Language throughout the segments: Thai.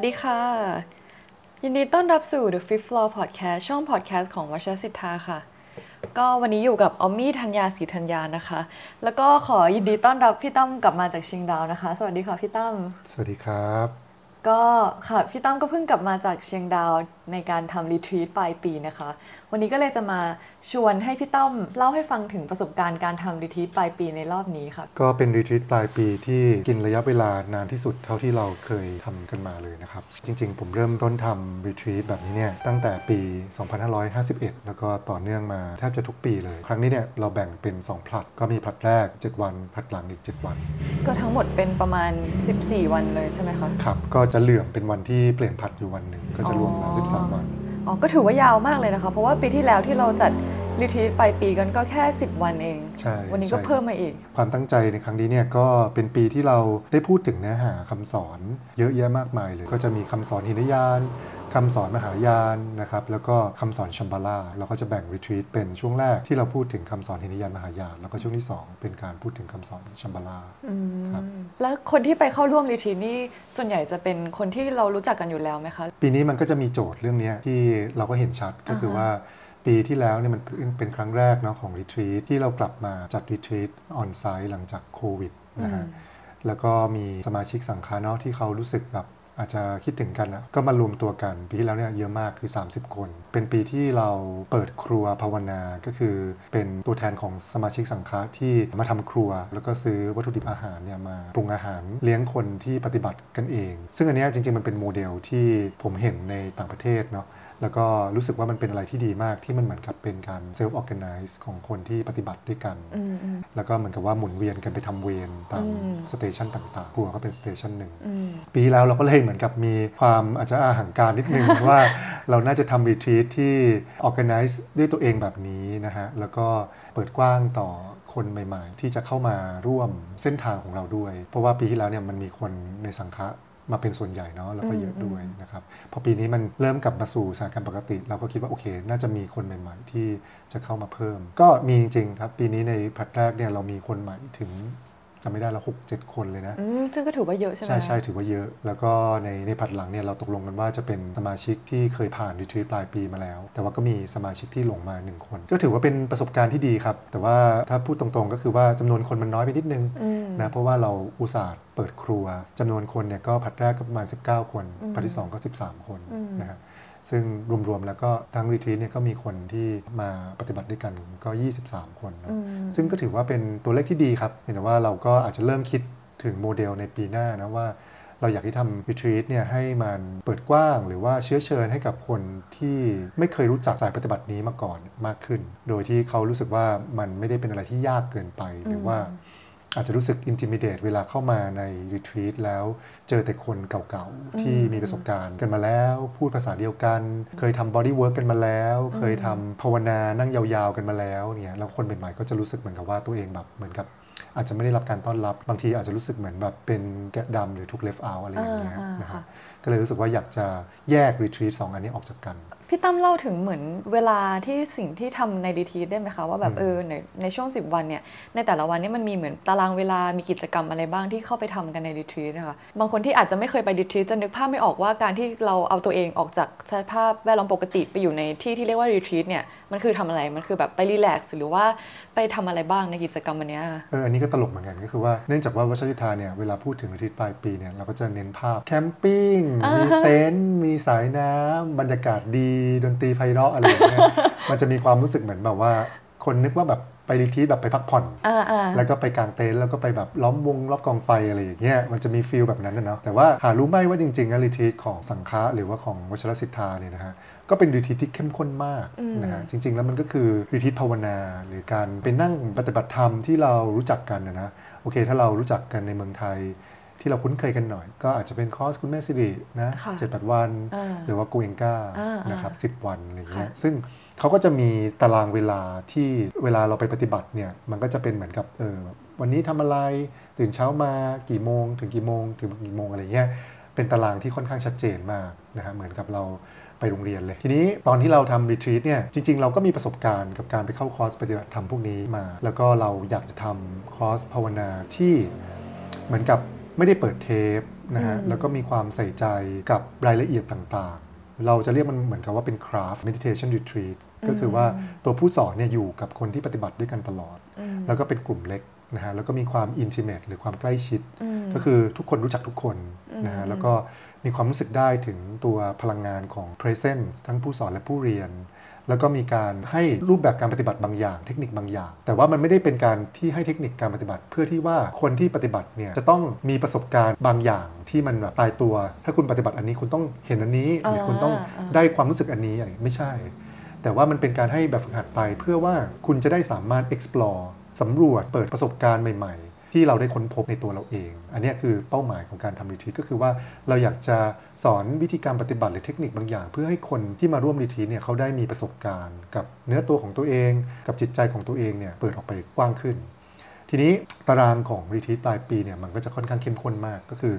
สดีค่ะ ยินดีต้อนรับสู่ The Fifth Floor Podcast ช่อง podcast ของวชรศิทธาค่ะ ก็วันนี้อยู่กับออมมี่ธัญญาศรีธัญญานะคะ แล้วก็ขอยินดีต้อนรับพี่ตั้มกลับมาจากเชียงดาวนะคะ สวัสดีค่ะพี่ตั้มสวัสดีครับ ก็ค่ะพี่ตั้มก็เพิ่งกลับมาจากเชียงดาว ในการทำรีทรีตปลายปีนะคะ วันนี้ก็เลยจะมาชวนให้พี่ตั้มเล่าให้ฟังถึงประสบการณ์การทำรีทรีตปลายปีในรอบนี้ค่ะ ก็เป็นรีทรีตปลายปีที่กินระยะเวลานานที่สุดเท่าที่เราเคยทำกันมาเลยนะครับ จริง ๆ ผมเริ่มต้นทำรีทรีตแบบนี้เนี่ยตั้งแต่ปี 2551 แล้วก็ต่อเนื่องมาแทบจะทุกปีเลย ครั้งนี้เนี่ยเราแบ่งเป็น 2 ผลัดก็มีผลัดแรก 7 วันผลัดหลังอีก 7 วัน ก็ทั้งหมดเป็นประมาณ 14 วันเลยใช่ไหมคะครับก็จะเหลื่อมเป็นวันที่เปลี่ยนผลัดอยู่วันหนึ่งก็จะรวมแล้วอ๋อ13วันอ๋อก็ถือว่ายาวมากเลยนะคะ เพราะว่าปีที่แล้วที่เราจัด รีทรีตปลายปีกันก็แค่ 10 วันเอง ใช่ วันนี้ก็ใช่เพิ่มมาอีก ความตั้งใจในครั้งนี้เนี่ยก็เป็นปีที่เราได้พูดถึงเนื้อหาคำสอน เยอะแยะมากมายเลย ก็จะมีคำสอนหินยานคำสอนมหายานนะครับแล้วก็คำสอนชัมบาลาเราก็จะแบ่งรีทรีตเป็นช่วงแรกที่เราพูดถึงคำสอนหินยานมหายาน แล้วก็ช่วงที่ 2 เป็นการพูดถึงคำสอนชัมบาลาครับแล้วคนที่ไปเข้าร่วมรีทรีตนี่ส่วนใหญ่จะเป็นคนที่เรารู้จักกันอยู่แล้วไหมคะ ปีนี้มันก็จะมีโจทย์เรื่องเนี้ยที่เราก็เห็นชัดก็คืออ่าฮะว่า ปีที่แล้วเนี่ยมันเป็นเป็นครั้งแรกเนาะของ retreat ที่เรากลับมาจัด retreat onsite หลังจากโควิดนะฮะแล้วก็มีสมาชิกสังฆาเนาะที่เขารู้สึกแบบอาจจะคิดถึงกันนะก็มารวมตัวกัน ปีที่แล้วเนี่ยเยอะมากคือ 30 คน เป็นปีที่เราเปิดครัวภาวนาก็คือเป็นตัวแทนของสมาชิกสังฆะที่มาทำครัว แล้วก็ซื้อวัตถุดิบอาหารเนี่ยมาปรุงอาหารเลี้ยงคนที่ปฏิบัติกันเอง ซึ่งอันเนี้ยจริงๆมันเป็นโมเดลที่ผมเห็นในต่างประเทศเนาะ แล้วก็รู้สึกว่ามันเป็นอะไรที่ดีมากที่มันเหมือนกับเป็นการเซลฟ์ออ g a แก z e ของคนที่ปฏิบัติด้วยกันอืมอืมแล้วก็เหมือนกับว่าหมุนเวียนกันไปทำเวรตามอืม station ต่างๆครัวก็เป็น station หนึ่งอืมปีที่แล้วเราก็เลยเหมือนกับมีความอาจจะอาหังการนิดนึงว่าเราน่าจะทำ retreat ที่ organize ด้วยตัวเองแบบนี้นะฮะ แล้วก็เปิดกว้างต่อคนใหม่ ๆ ที่จะเข้ามาร่วมเส้นทางของเราด้วย เพราะว่าปีที่แล้วเนี่ยมันมีคนในสังฆะ มาเป็นส่วนใหญ่เนาะแล้วก็เยอะด้วยนะครับพอปีนี้มันเริ่มกลับมาสู่สถานการณ์ปกติ เราก็คิดว่าโอเค น่าจะมีคนใหม่ ๆ ที่จะเข้ามาเพิ่ม ก็มีจริงๆครับปีนี้ในพัดแรกเนี่ยเรามีคนใหม่ถึง จำไม่ได้แล้วหกเจ็ดคนเลยนะ อืมซึ่งก็ถือว่าเยอะใช่ไหม ใช่ใช่ถือว่าเยอะ แล้วก็ในในผัดหลังเนี่ยเราตกลงกันว่าจะเป็นสมาชิกที่เคยผ่านรีทรีตปลายปีมาแล้ว แต่ว่าก็มีสมาชิกที่หลงมา 1 คน ก็ถือว่าเป็นประสบการณ์ที่ดีครับ แต่ว่าถ้าพูดตรงๆก็คือว่าจำนวนคนมันน้อยไปนิดนึงอืม นะเพราะว่าเราอุตส่าห์เปิดครัวจำนวนคนเนี่ยก็ผัดแรกก็ประมาณ 19 คนอืมผัดที่2ก็ 13 คนอืมนะฮะ ซึ่งรวมๆแล้วก็ทั้งรีทรีตเนี่ยก็มีคนที่มาปฏิบัติด้วยกันก็ 23 คนนะอืมซึ่งก็ถือว่าเป็นตัวเลขที่ดีครับเห็นแต่ว่าเราก็อาจจะเริ่มคิดถึงโมเดลในปีหน้านะว่าเราอยากที่ทำ retreat เนี่ยให้มันเปิดกว้าง หรือว่าเชื้อเชิญให้กับคนที่ไม่เคยรู้จักสายปฏิบัตินี้มาก่อนมากขึ้น โดยที่เขารู้สึกว่ามันไม่ได้เป็นอะไรที่ยากเกินไปหรือว่า อาจจะรู้สึก intimidate เวลาเข้ามาใน retreat แล้วเจอแต่คนเก่าๆ ที่มีประสบการณ์กันมาแล้ว พูดภาษาเดียวกัน เคยทำ body work กันมาแล้ว เคยทำภาวนานั่งยาวๆกันมาแล้วเนี่ยแล้วคนใหม่ๆก็จะรู้สึกเหมือนกับว่าตัวเองแบบเหมือนกับอาจจะไม่ได้รับการต้อนรับ บางทีอาจจะรู้สึกเหมือนแบบเป็นแกะดำหรือถูก left out อะไรอย่างเงี้ยอ่าอ่านนะครับค่ะก็เลยรู้สึกว่าอยากจะแยก retreat สองอันนี้ออกจากกัน พี่ตั้มเล่าถึงเหมือนเวลาที่สิ่งที่ทำในรีทรีตได้ไหมคะ ว่าแบบอืมเออในในช่วง 10 วันเนี่ยในแต่ละวันเนี่ยมันมีเหมือนตารางเวลามีกิจกรรมอะไรบ้างที่เข้าไปทำกันในรีทรีตนะคะบางคนที่อาจจะไม่เคยไปรีทรีตจะนึกภาพไม่ออกว่าการที่เราเอาตัวเองออกจากสภาพแวดล้อมปกติไปอยู่ในที่ที่เรียกว่ารีทรีตเนี่ยมันคือทำอะไรมันคือแบบไปรีแลกซ์หรือว่าไปทำอะไรบ้างในกิจกรรมวันเนี้ยค่ะเอออันนี้ก็ตลกเหมือนกันก็คือว่าเนื่องจากว่าวัชริทาเนี่ยเวลาพูดถึงอาทิตย์ปลายปีเนี่ยเราก็จะเน้นภาพแคมปิ้งมีเต็นท์มีสายน้ำบรรยากาศดีดนตรีไพเราะอะไรอย่างเงี้ยมันจะมีความรู้สึกเหมือนแบบว่า คนนึกว่าแบบไปรีทรีตแบบไปพักผ่อนอ่าอ่าแล้วก็ไปกางเต็นท์แล้วก็ไปแบบล้อมวงรอบกองไฟอะไรอย่างเงี้ยมันจะมีฟีลแบบนั้นนะเนาะแต่ว่าหารู้ไหมว่าจริงๆอะรีทรีตของสังฆะหรือว่าของวชรสิทธาเนี่ยนะฮะ ก็เป็นรีทรีตที่เข้มข้นมากนะฮะจริง ๆ แล้วมันก็คือรีทรีตภาวนา หรือการไปนั่งปฏิบัติธรรมที่เรารู้จักกันนะนะโอเค ถ้าเรารู้จักกันในเมืองไทย ที่เราคุ้นเคยกันหน่อย ก็อาจจะเป็นคอร์สคุณแม่สิรินะค่ะเจ็ดแปดวันอ่าหรือว่าโกเองกาอ่าอ่านนะครับสิบวันอะไรเงี้ยค่ะซึ่งเขาก็จะมีตารางเวลาที่เวลาเราไปปฏิบัติเนี่ยมันก็จะเป็นเหมือนกับเออวันนี้ทำอะไรตื่นเช้ามากี่โมง ถึงกี่โมง ถึงกี่โมงอะไรเงี้ยเป็นตารางที่ค่อนข้างชัดเจนมากนะฮะเหมือนกับเรา ไปโรงเรียนเลย ทีนี้ตอนที่เราทำ retreat เนี่ยจริง ๆ เราก็มีประสบการณ์กับการไปเข้าคอร์สปฏิบัติธรรมพวกนี้มา แล้วก็เราอยากจะทำคอร์สภาวนาที่เหมือนกับไม่ได้เปิดเทปนะฮะอืมแล้วก็มีความใส่ใจกับรายละเอียดต่างๆ เราจะเรียกมันเหมือนกับว่าเป็น craft meditation retreat ก็คือว่าตัวผู้สอนเนี่ยอยู่กับคนที่ปฏิบัติด้วยกันตลอดอืมแล้วก็เป็นกลุ่มเล็กนะฮะแล้วก็มีความ intimate หรือความใกล้ชิดอืมก็คือทุกคนรู้จักทุกคนนะฮะอืมแล้วก็ มีความรู้สึกได้ถึงตัวพลังงานของ presence ทั้งผู้สอนและผู้เรียน แล้วก็มีการให้รูปแบบการปฏิบัติบางอย่าง เทคนิคบางอย่าง แต่ว่ามันไม่ได้เป็นการที่ให้เทคนิคการปฏิบัติ เพื่อที่ว่าคนที่ปฏิบัติเนี่ยจะต้องมีประสบการณ์บางอย่างที่มันแบบตายตัว ถ้าคุณปฏิบัติอันนี้คุณต้องเห็นอันนี้หรือคุณต้องอ่าได้ความรู้สึกอันนี้อะไรไม่ใช่ แต่ว่ามันเป็นการให้แบบฝึกหัดไป เพื่อว่าคุณจะได้สามารถ explore สำรวจเปิดประสบการณ์ใหม่ ๆ ที่เราได้ค้นพบในตัวเราเอง อันเนี้ยคือเป้าหมายของการทำรีทรีตก็คือว่าเราอยากจะสอนวิธีการปฏิบัติหรือเทคนิคบางอย่าง เพื่อให้คนที่มาร่วมรีทรีตเนี่ยเขาได้มีประสบการณ์ กับเนื้อตัวของตัวเอง กับจิตใจของตัวเองเนี่ยเปิดออกไปกว้างขึ้น ทีนี้ตารางของรีทรีตปลายปีเนี่ยมันก็จะค่อนข้างเข้มข้นมากก็คือ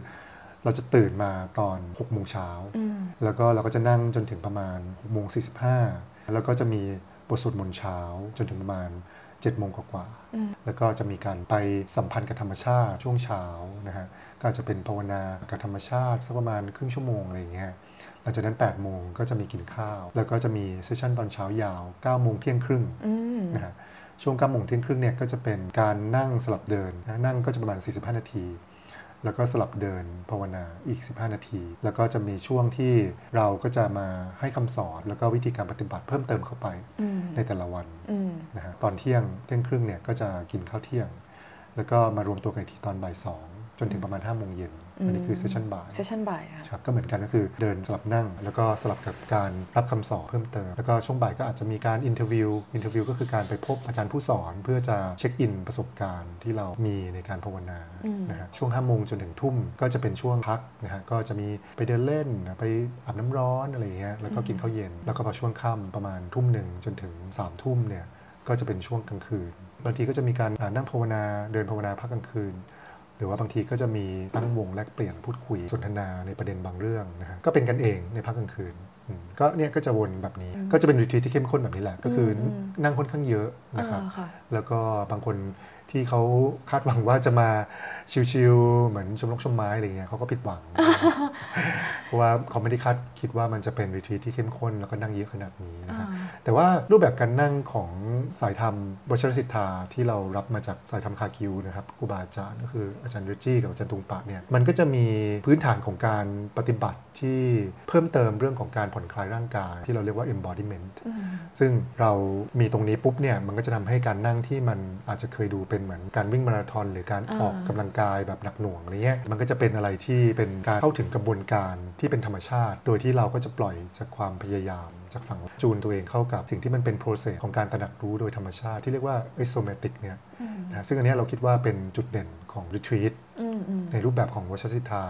เราจะตื่นมาตอน6โมงเช้าอืมแล้วก็เราก็จะนั่งจนถึงประมาณ6โมง45แล้วก็จะมีบทสวดมนต์เช้าจนถึงประมาณ 7โมงกว่าๆอืมแล้วก็จะมีการไปสัมพันธ์กับธรรมชาติช่วงเช้านะฮะก็อาจจะเป็นภาวนากับธรรมชาติสักประมาณครึ่งชั่วโมงอะไรอย่างเงี้ยหลังจากนั้น8โมงก็จะมีกินข้าว แล้วก็จะมีเซสชันตอนเช้ายาว9โมงเที่ยงครึ่งอืมนะฮะช่วง9โมงเที่ยงครึ่งเนี่ยก็จะเป็นการนั่งสลับเดินนะนั่งก็จะประมาณ 45 นาที แล้วก็สลับเดินภาวนาอีก 15 นาที แล้วก็จะมีช่วงที่เราก็จะมาให้คำสอนแล้วก็วิธีการปฏิบัติเพิ่มเติมเข้าไปอืมในแต่ละวันอืมนะฮะตอนเที่ยงเที่ยงครึ่งเนี่ยก็จะกินข้าวเที่ยง แล้วก็มารวมตัวกันอีกทีตอนบ่ายสองจนถึงประมาณ5้าโมงเย็น อันนี้คือ session บ่าย session บ่ายค่ะครับก็เหมือนกันก็คือเดินสลับนั่ง แล้วก็สลับกับการรับคำสอนเพิ่มเติม แล้วก็ช่วงบ่ายก็อาจจะมีการ interview interview ก็คือการไปพบอาจารย์ผู้สอน เพื่อจะ check in ประสบการณ์ที่เรามีในการภาวนาอืมนะฮะช่วง5้าโมงจนถึงทุ่มก็จะเป็นช่วงพักนะฮะก็จะมีไปเดินเล่นไปอาบน้ำร้อนอะไรอย่างเงี้ยแล้วก็กินข้าวเย็น แล้วก็พอช่วงค่ำประมาณทุ่มหนึ่งจนถึง3ามทุ่มเนี่ยก็จะเป็นช่วงกลางคืนบางทีก็จะมีการอ่านั่งภาวนาเดินภาวนาพักกลางคืนห รือว่าบางทีก็จะมีตั้งวงแลกเปลี่ยนพูดคุยสนทนาในประเด็นบางเรื่องนะฮะก็เป็นกันเองในพักกลางคืนอืมก็เนี่ยก็จะวนแบบนี้ก็จะเป็นรีทรีตที่เข้มข้นแบบนี้แหละ ก็คืออมนั่งค่อนข้างเยอะนะครับอ่าค่ะแล้วก็บางคน ที่เขาคาดหวังว่าจะมาชิลๆเหมือนชมนกชมไม้อะไรเงี้ยเขาก็ผิดหวัง เพราะว่าเขาไม่ได้คาดคิดว่ามันจะเป็นรีทรีตที่เข้มข้นแล้วก็นั่งเยอะขนาดนี้นะฮะอ่าแต่ว่ารูปแบบการนั่งของสายธรรมวชรสิทธาที่เรารับมาจากสายธรรมคาคิวนะครับครูบาอาจารย์ก็คืออาจารย์ริจี้กับอาจารย์ตุงปะเนี่ยมันก็จะมีพื้นฐานของการปฏิบัติ ที่เพิ่มเติมเรื่องของการผ่อนคลายร่างกาย ที่เราเรียกว่า embodiment อืมซึ่งเรามีตรงนี้ปุ๊บเนี่ยมันก็จะทำให้การนั่งที่มันอาจจะเคยดูเป็นเหมือนการวิ่งมาราธอนหรือการอ่าออกกำลังกายแบบหนักหน่วงอะไรเงี้ยมันก็จะเป็นอะไรที่เป็นการเข้าถึงกระบวนการที่เป็นธรรมชาติ โดยที่เราก็จะปล่อยจากความพยายามจากฝั่งจูนตัวเองเข้ากับสิ่งที่มันเป็น process ของการตระหนักรู้โดยธรรมชาติที่เรียกว่า isomatic เนี่ยอืมนะซึ่งอันเนี้ยเราคิดว่าเป็นจุดเด่นของ retreat อืมอืมในรูปแบบของวชสิทธา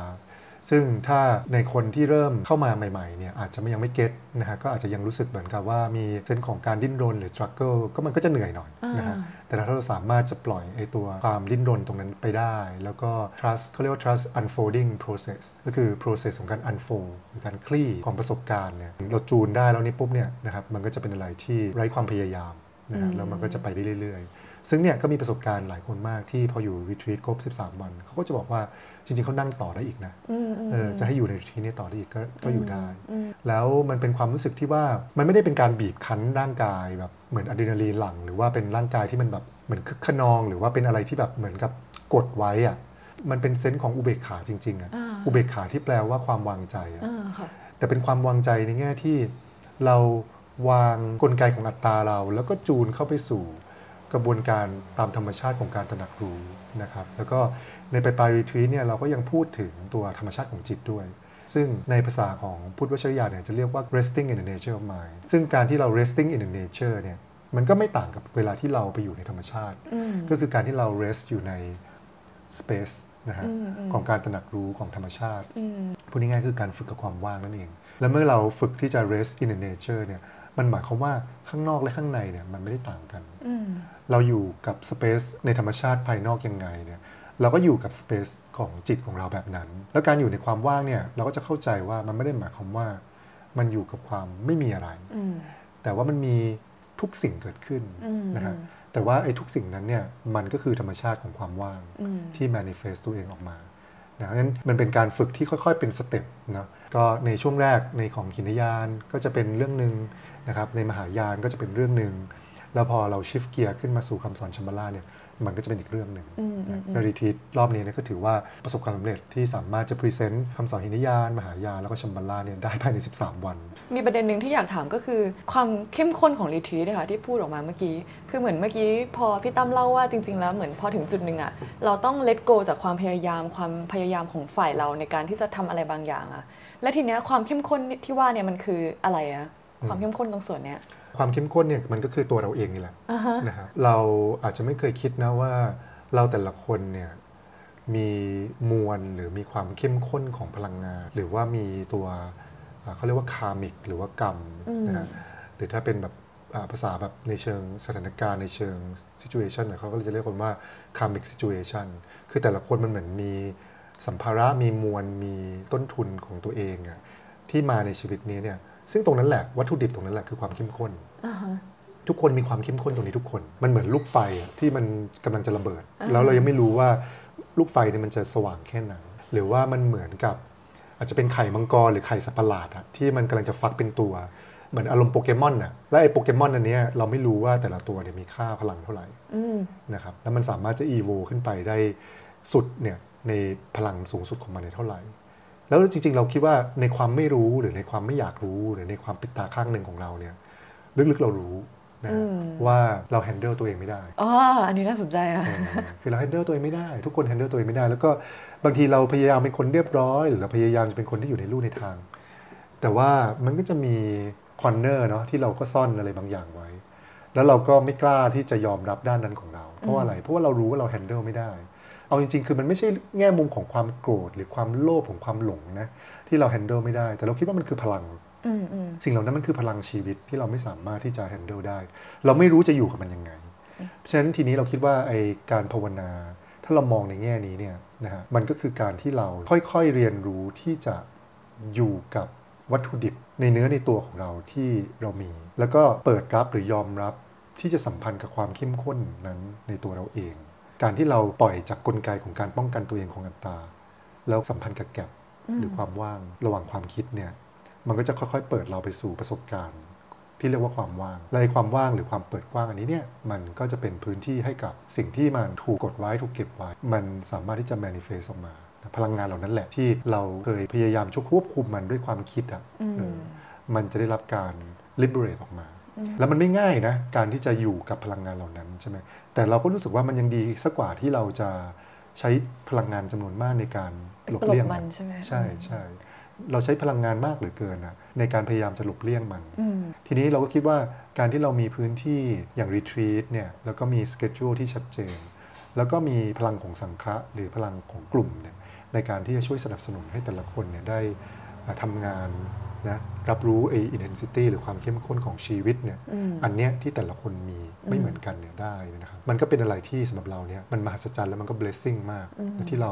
ซึ่งถ้าในคนที่เริ่มเข้ามาใหม่ๆเนี่ยอาจจะไม่ยังไม่เก็ตนะฮะก็อาจจะยังรู้สึกเหมือนกับว่ามีเส้นของการดิ้นรนหรือ struggle ก็มันก็จะเหนื่อยหน่อยนะฮะอ่าแต่ถ้าเราสามารถจะปล่อยไอ้ตัวความดิ้นรนตรงนั้นไปได้ แล้วก็ trust เขาเรียกว่า trust unfolding process ก็คือ process ของการ unfold หรือการคลี่ของประสบการณ์เนี่ยเราจูนได้แล้วนี่ปุ๊บเนี่ยนะครับมันก็จะเป็นอะไรที่ไร้ความพยายามนะฮะอืมแล้วมันก็จะไปได้เรื่อย ๆ ซึ่งเนี่ยก็มีประสบการณ์หลายคนมากที่พออยู่ retreat ครบ 13 วันเขาก็จะบอกว่า จริงๆเขานั่งต่อได้อีกนะอืมอืมเออจะให้อยู่ในทีนี้ต่อได้อีกก็ก็อยู่ได้อืมแล้วมันเป็นความรู้สึกที่ว่ามันไม่ได้เป็นการบีบคั้นร่างกายแบบเหมือนอะดรีนาลีนหลั่งหรือว่าเป็นร่างกายที่มันแบบเหมือนคึกขนอง หรือว่าเป็นอะไรที่แบบเหมือนกับกดไว้อะมันเป็นเซนส์ของอุเบกขาจริงๆอะอ่าอุเบกขาที่แปลว่าความวางใจอะอ่าค่ะแต่เป็นความวางใจในแง่ที่เราวางกลไกของอัตตาเรา แล้วก็จูนเข้าไปสู่กระบวนการตามธรรมชาติของการตระหนักรู้นะครับ แล้วก็ ในปลายปลายรีทรีตเนี่ยเราก็ยังพูดถึงตัวธรรมชาติของจิตด้วย ซึ่งในภาษาของพุทธวชรยาเนี่ยจะเรียกว่า resting in the nature of mind ซึ่งการที่เรา resting in the nature เนี่ยมันก็ไม่ต่างกับเวลาที่เราไปอยู่ในธรรมชาติอืมก็คือการที่เรา rest อยู่ใน space นะฮะอืมอืมของการตระหนักรู้ของธรรมชาติอืมพูดง่ายๆคือการฝึกกับความว่างนั่นเอง แล้วเมื่อเราฝึกที่จะ rest in the nature เนี่ยมันหมายความว่าข้างนอกและข้างในเนี่ยมันไม่ได้ต่างกันอืมเราอยู่กับ space ในธรรมชาติภายนอกยังไงเนี่ย เราก็อยู่กับ space ของจิตของเราแบบนั้น แล้วการอยู่ในความว่างเนี่ย เราก็จะเข้าใจว่ามันไม่ได้หมายความว่า มันอยู่กับความไม่มีอะไรอืมแต่ว่ามันมีทุกสิ่งเกิดขึ้นอืมนะฮะ แต่ว่าไอ้ทุกสิ่งนั้นเนี่ย มันก็คือธรรมชาติของความว่างอืมที่ manifest ตัวเองออกมานะงั้นมันเป็นการฝึกที่ค่อย ๆ เป็นสเต็ปนะก็ในช่วงแรกในของหินยานก็จะเป็นเรื่องหนึ่งนะครับ ในมหายานก็จะเป็นเรื่องหนึ่ง แล้วพอเรา shift gear ขึ้นมาสู่คำสอนชัมบาลาเนี่ย มันก็จะเป็นอีกเรื่องหนึ่งอืมอืมอืมในีทีตรอบนี้เนี่ยก็ถือว่าประสบความสำเร็จที่สามารถจะ present คำสอนหินยาน มหายาน แล้วก็ชัมบาลาเนี่ยได้ภายใน 13 วัน มีประเด็นหนึ่งที่อยากถามก็คือ ความเข้มข้นของ retreat นะคะที่พูดออกมาเมื่อกี้ คือเหมือนเมื่อกี้พอพี่ตั้มเล่าว่าจริง ๆ แล้วเหมือนพอถึงจุดหนึ่งอะเราต้องเล t โกจากความพยายามความพยายามของฝ่ายเราในการที่จะทำอะไรบางอย่างอะและทีเนี้ยความเข้มข้นที่ว่าเนี่ยมันคืออะไรอะความเข้มข้นตรงส่วนเนี้ย ความเข้มข้นเนี่ยมันก็คือตัวเราเองนี่แหละอ่าฮะนะครับเราอาจจะไม่เคยคิดนะว่าเราแต่ละคนเนี่ยมีมวลหรือมีความเข้มข้นของพลังงาน หรือว่ามีตัวอ่าเขาเรียกว่าคามิก หรือว่ากรรมอืมนะฮะหรือถ้าเป็นแบบอ่าภาษาแบบในเชิงสถานการณ์ในเชิง situation เนี่ยเขาก็จะเรียกกันว่า karmic situation คือแต่ละคนมันเหมือนมีสัมภาระมีมวลมีต้นทุนของตัวเองอะที่มาในชีวิตนี้เนี่ย ซึ่งตรงนั้นแหละวัตถุดิบตรงนั้นแหละคือความเข้มข้นอ่าฮะทุกคนมีความเข้มข้นตรงนี้ทุกคน มันเหมือนลูกไฟอะที่มันกำลังจะระเบิดอ่าแล้วเรายังไม่รู้ว่าลูกไฟเนี่ยมันจะสว่างแค่ไหนหรือว่ามันเหมือนกับ อาจจะเป็นไข่มังกรหรือไข่สัตว์ประหลาดอะที่มันกำลังจะฟักเป็นตัวเหมือนอารมณ์โปเกมอนอะและไอ้โปเกมอนอันเนี้ยเราไม่รู้ว่าแต่ละตัวเนี่ยมีค่าพลังเท่าไหร่อืมนะครับแล้วมันสามารถจะอีโวขึ้นไปได้สุดเนี่ยในพลังสูงสุดของมันเนี่ยเท่าไหร่ แล้วจริงๆ เราคิดว่าในความไม่รู้หรือในความไม่อยากรู้หรือในความปิดตาข้างหนึ่งของเราเนี่ยลึกๆเรารู้นะอืมว่าเรา handle ตัวเองไม่ได้อ๋ออันนี้น่าสนใจอะเออคือเรา handle ตัวเองไม่ได้ ทุกคน handle ตัวเองไม่ได้ แล้วก็บางทีเราพยายามเป็นคนเรียบร้อย หรือเราพยายามจะเป็นคนที่อยู่ในลู่ในทาง แต่ว่ามันก็จะมี corner เนาะที่เราก็ซ่อนอะไรบางอย่างไว้ แล้วเราก็ไม่กล้าที่จะยอมรับด้านนั้นของเรา เพราะว่าอะไรเพราะว่าเรารู้ว่าเรา handle ไม่ได้ เอาจริงๆ คือมันไม่ใช่แง่มุมของความโกรธหรือความโลภของความหลงนะที่เรา handle ไม่ได้ แต่เราคิดว่ามันคือพลังอืมอืมสิ่งเหล่านั้นมันคือพลังชีวิตที่เราไม่สามารถที่จะ handle ได้ เราไม่รู้จะอยู่กับมันยังไง เพราะฉะนั้นทีนี้เราคิดว่าไอการภาวนา ถ้าเรามองในแง่นี้เนี่ยนะฮะมันก็คือการที่เราค่อยๆเรียนรู้ที่จะอยู่กับวัตถุดิบในเนื้อในตัวของเราที่เรามี แล้วก็เปิดรับหรือยอมรับที่จะสัมพันธ์กับความเข้มข้นนั้นในตัวเราเอง การที่เราปล่อยจากกลไกของการป้องกันตัวเองของอัตตาแล้วสัมพันธ์กับแก็บหรือความว่างระหว่างความคิดเนี่ยมันก็จะค่อยๆ เปิดเราไปสู่ประสบการณ์ ที่เรียกว่าความว่างและไอ้ความว่างหรือความเปิดกว้างอันนี้เนี่ยมันก็จะเป็นพื้นที่ให้กับสิ่งที่มันถูกกดไว้ถูกเก็บไว้ มันสามารถที่จะ manifest ออกมา พลังงานเหล่านั้นแหละที่เราเคยพยายามช่วยควบคุมมันด้วยความคิดอะอืมเออมันจะได้รับการ liberate ออกมา แล้วมันไม่ง่ายนะ การที่จะอยู่กับพลังงานเหล่านั้นใช่ไหม แต่เราก็รู้สึกว่ามันยังดีสักกว่าที่เราจะใช้พลังงานจำนวนมากในการหลบเลี่ยงหลบมันใช่ไหมใช่ใช่เราใช้พลังงานมากเหลือเกินอะในการพยายามจะหลบเลี่ยงมันอืมทีนี้เราก็คิดว่าการที่เรามีพื้นที่อย่างรีทรีตเนี่ยแล้วก็มีสเกจ u ที่ชัดเจน แล้วก็มีพลังของสังฆะหรือพลังของกลุ่มเนี่ยในการที่จะช่วยสนับสนุนให้แต่ละคนเนี่ยได้อ่าทำงาน นะรับรู้ไอ้ intensity หรือความเข้มข้นของชีวิตเนี่ยอืมอันเนี้ยที่แต่ละคนมีไม่เหมือนกันเนี่ยได้นะครับมันก็เป็นอะไรที่สำหรับเราเนี่ยมันมหัศจรรย์แล้วมันก็ blessing มากที่เรา